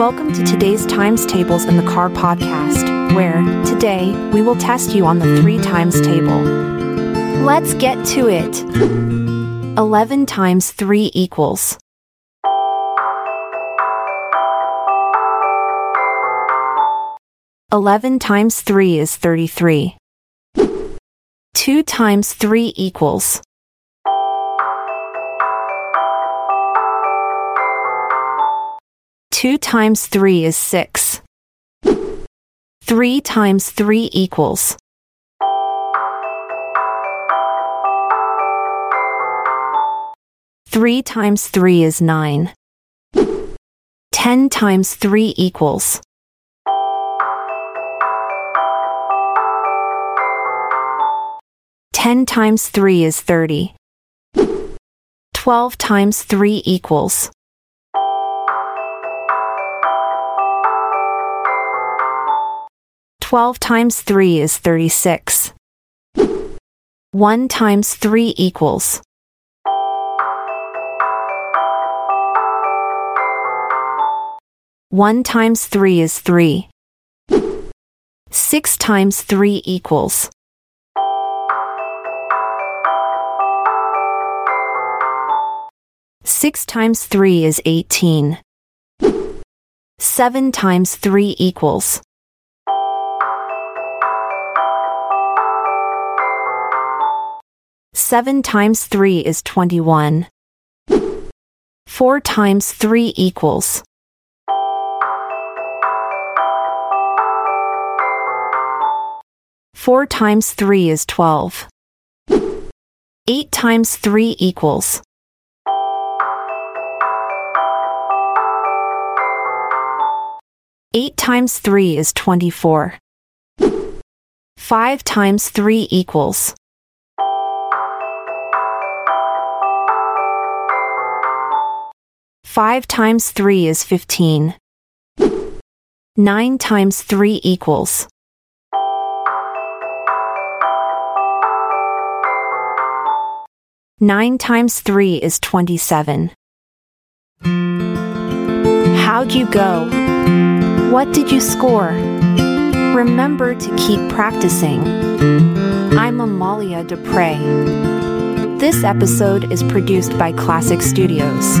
Welcome to today's Times Tables in the Car podcast, where today we will test you on the three times table. Let's get to it. 11 times 3 equals. Eleven times three is thirty-three. Two times three equals. Two times three is six. Three times three equals. Three times three is nine. Ten times three equals. Ten times three is thirty. Twelve times three equals. Twelve times three is thirty-six. One times three equals. One times three is three. Six times three equals. Six times three is eighteen. Seven times three equals. Seven times three is twenty-one. Four times three equals. Four times three is twelve. Eight times three equals. Eight times three is twenty-four. Five times three equals. Five times three is fifteen. Nine times three equals. Nine times three is twenty-seven. How'd you go? What did you score? Remember to keep practicing. I'm Amalia Dupre. This episode is produced by Klassic Studios.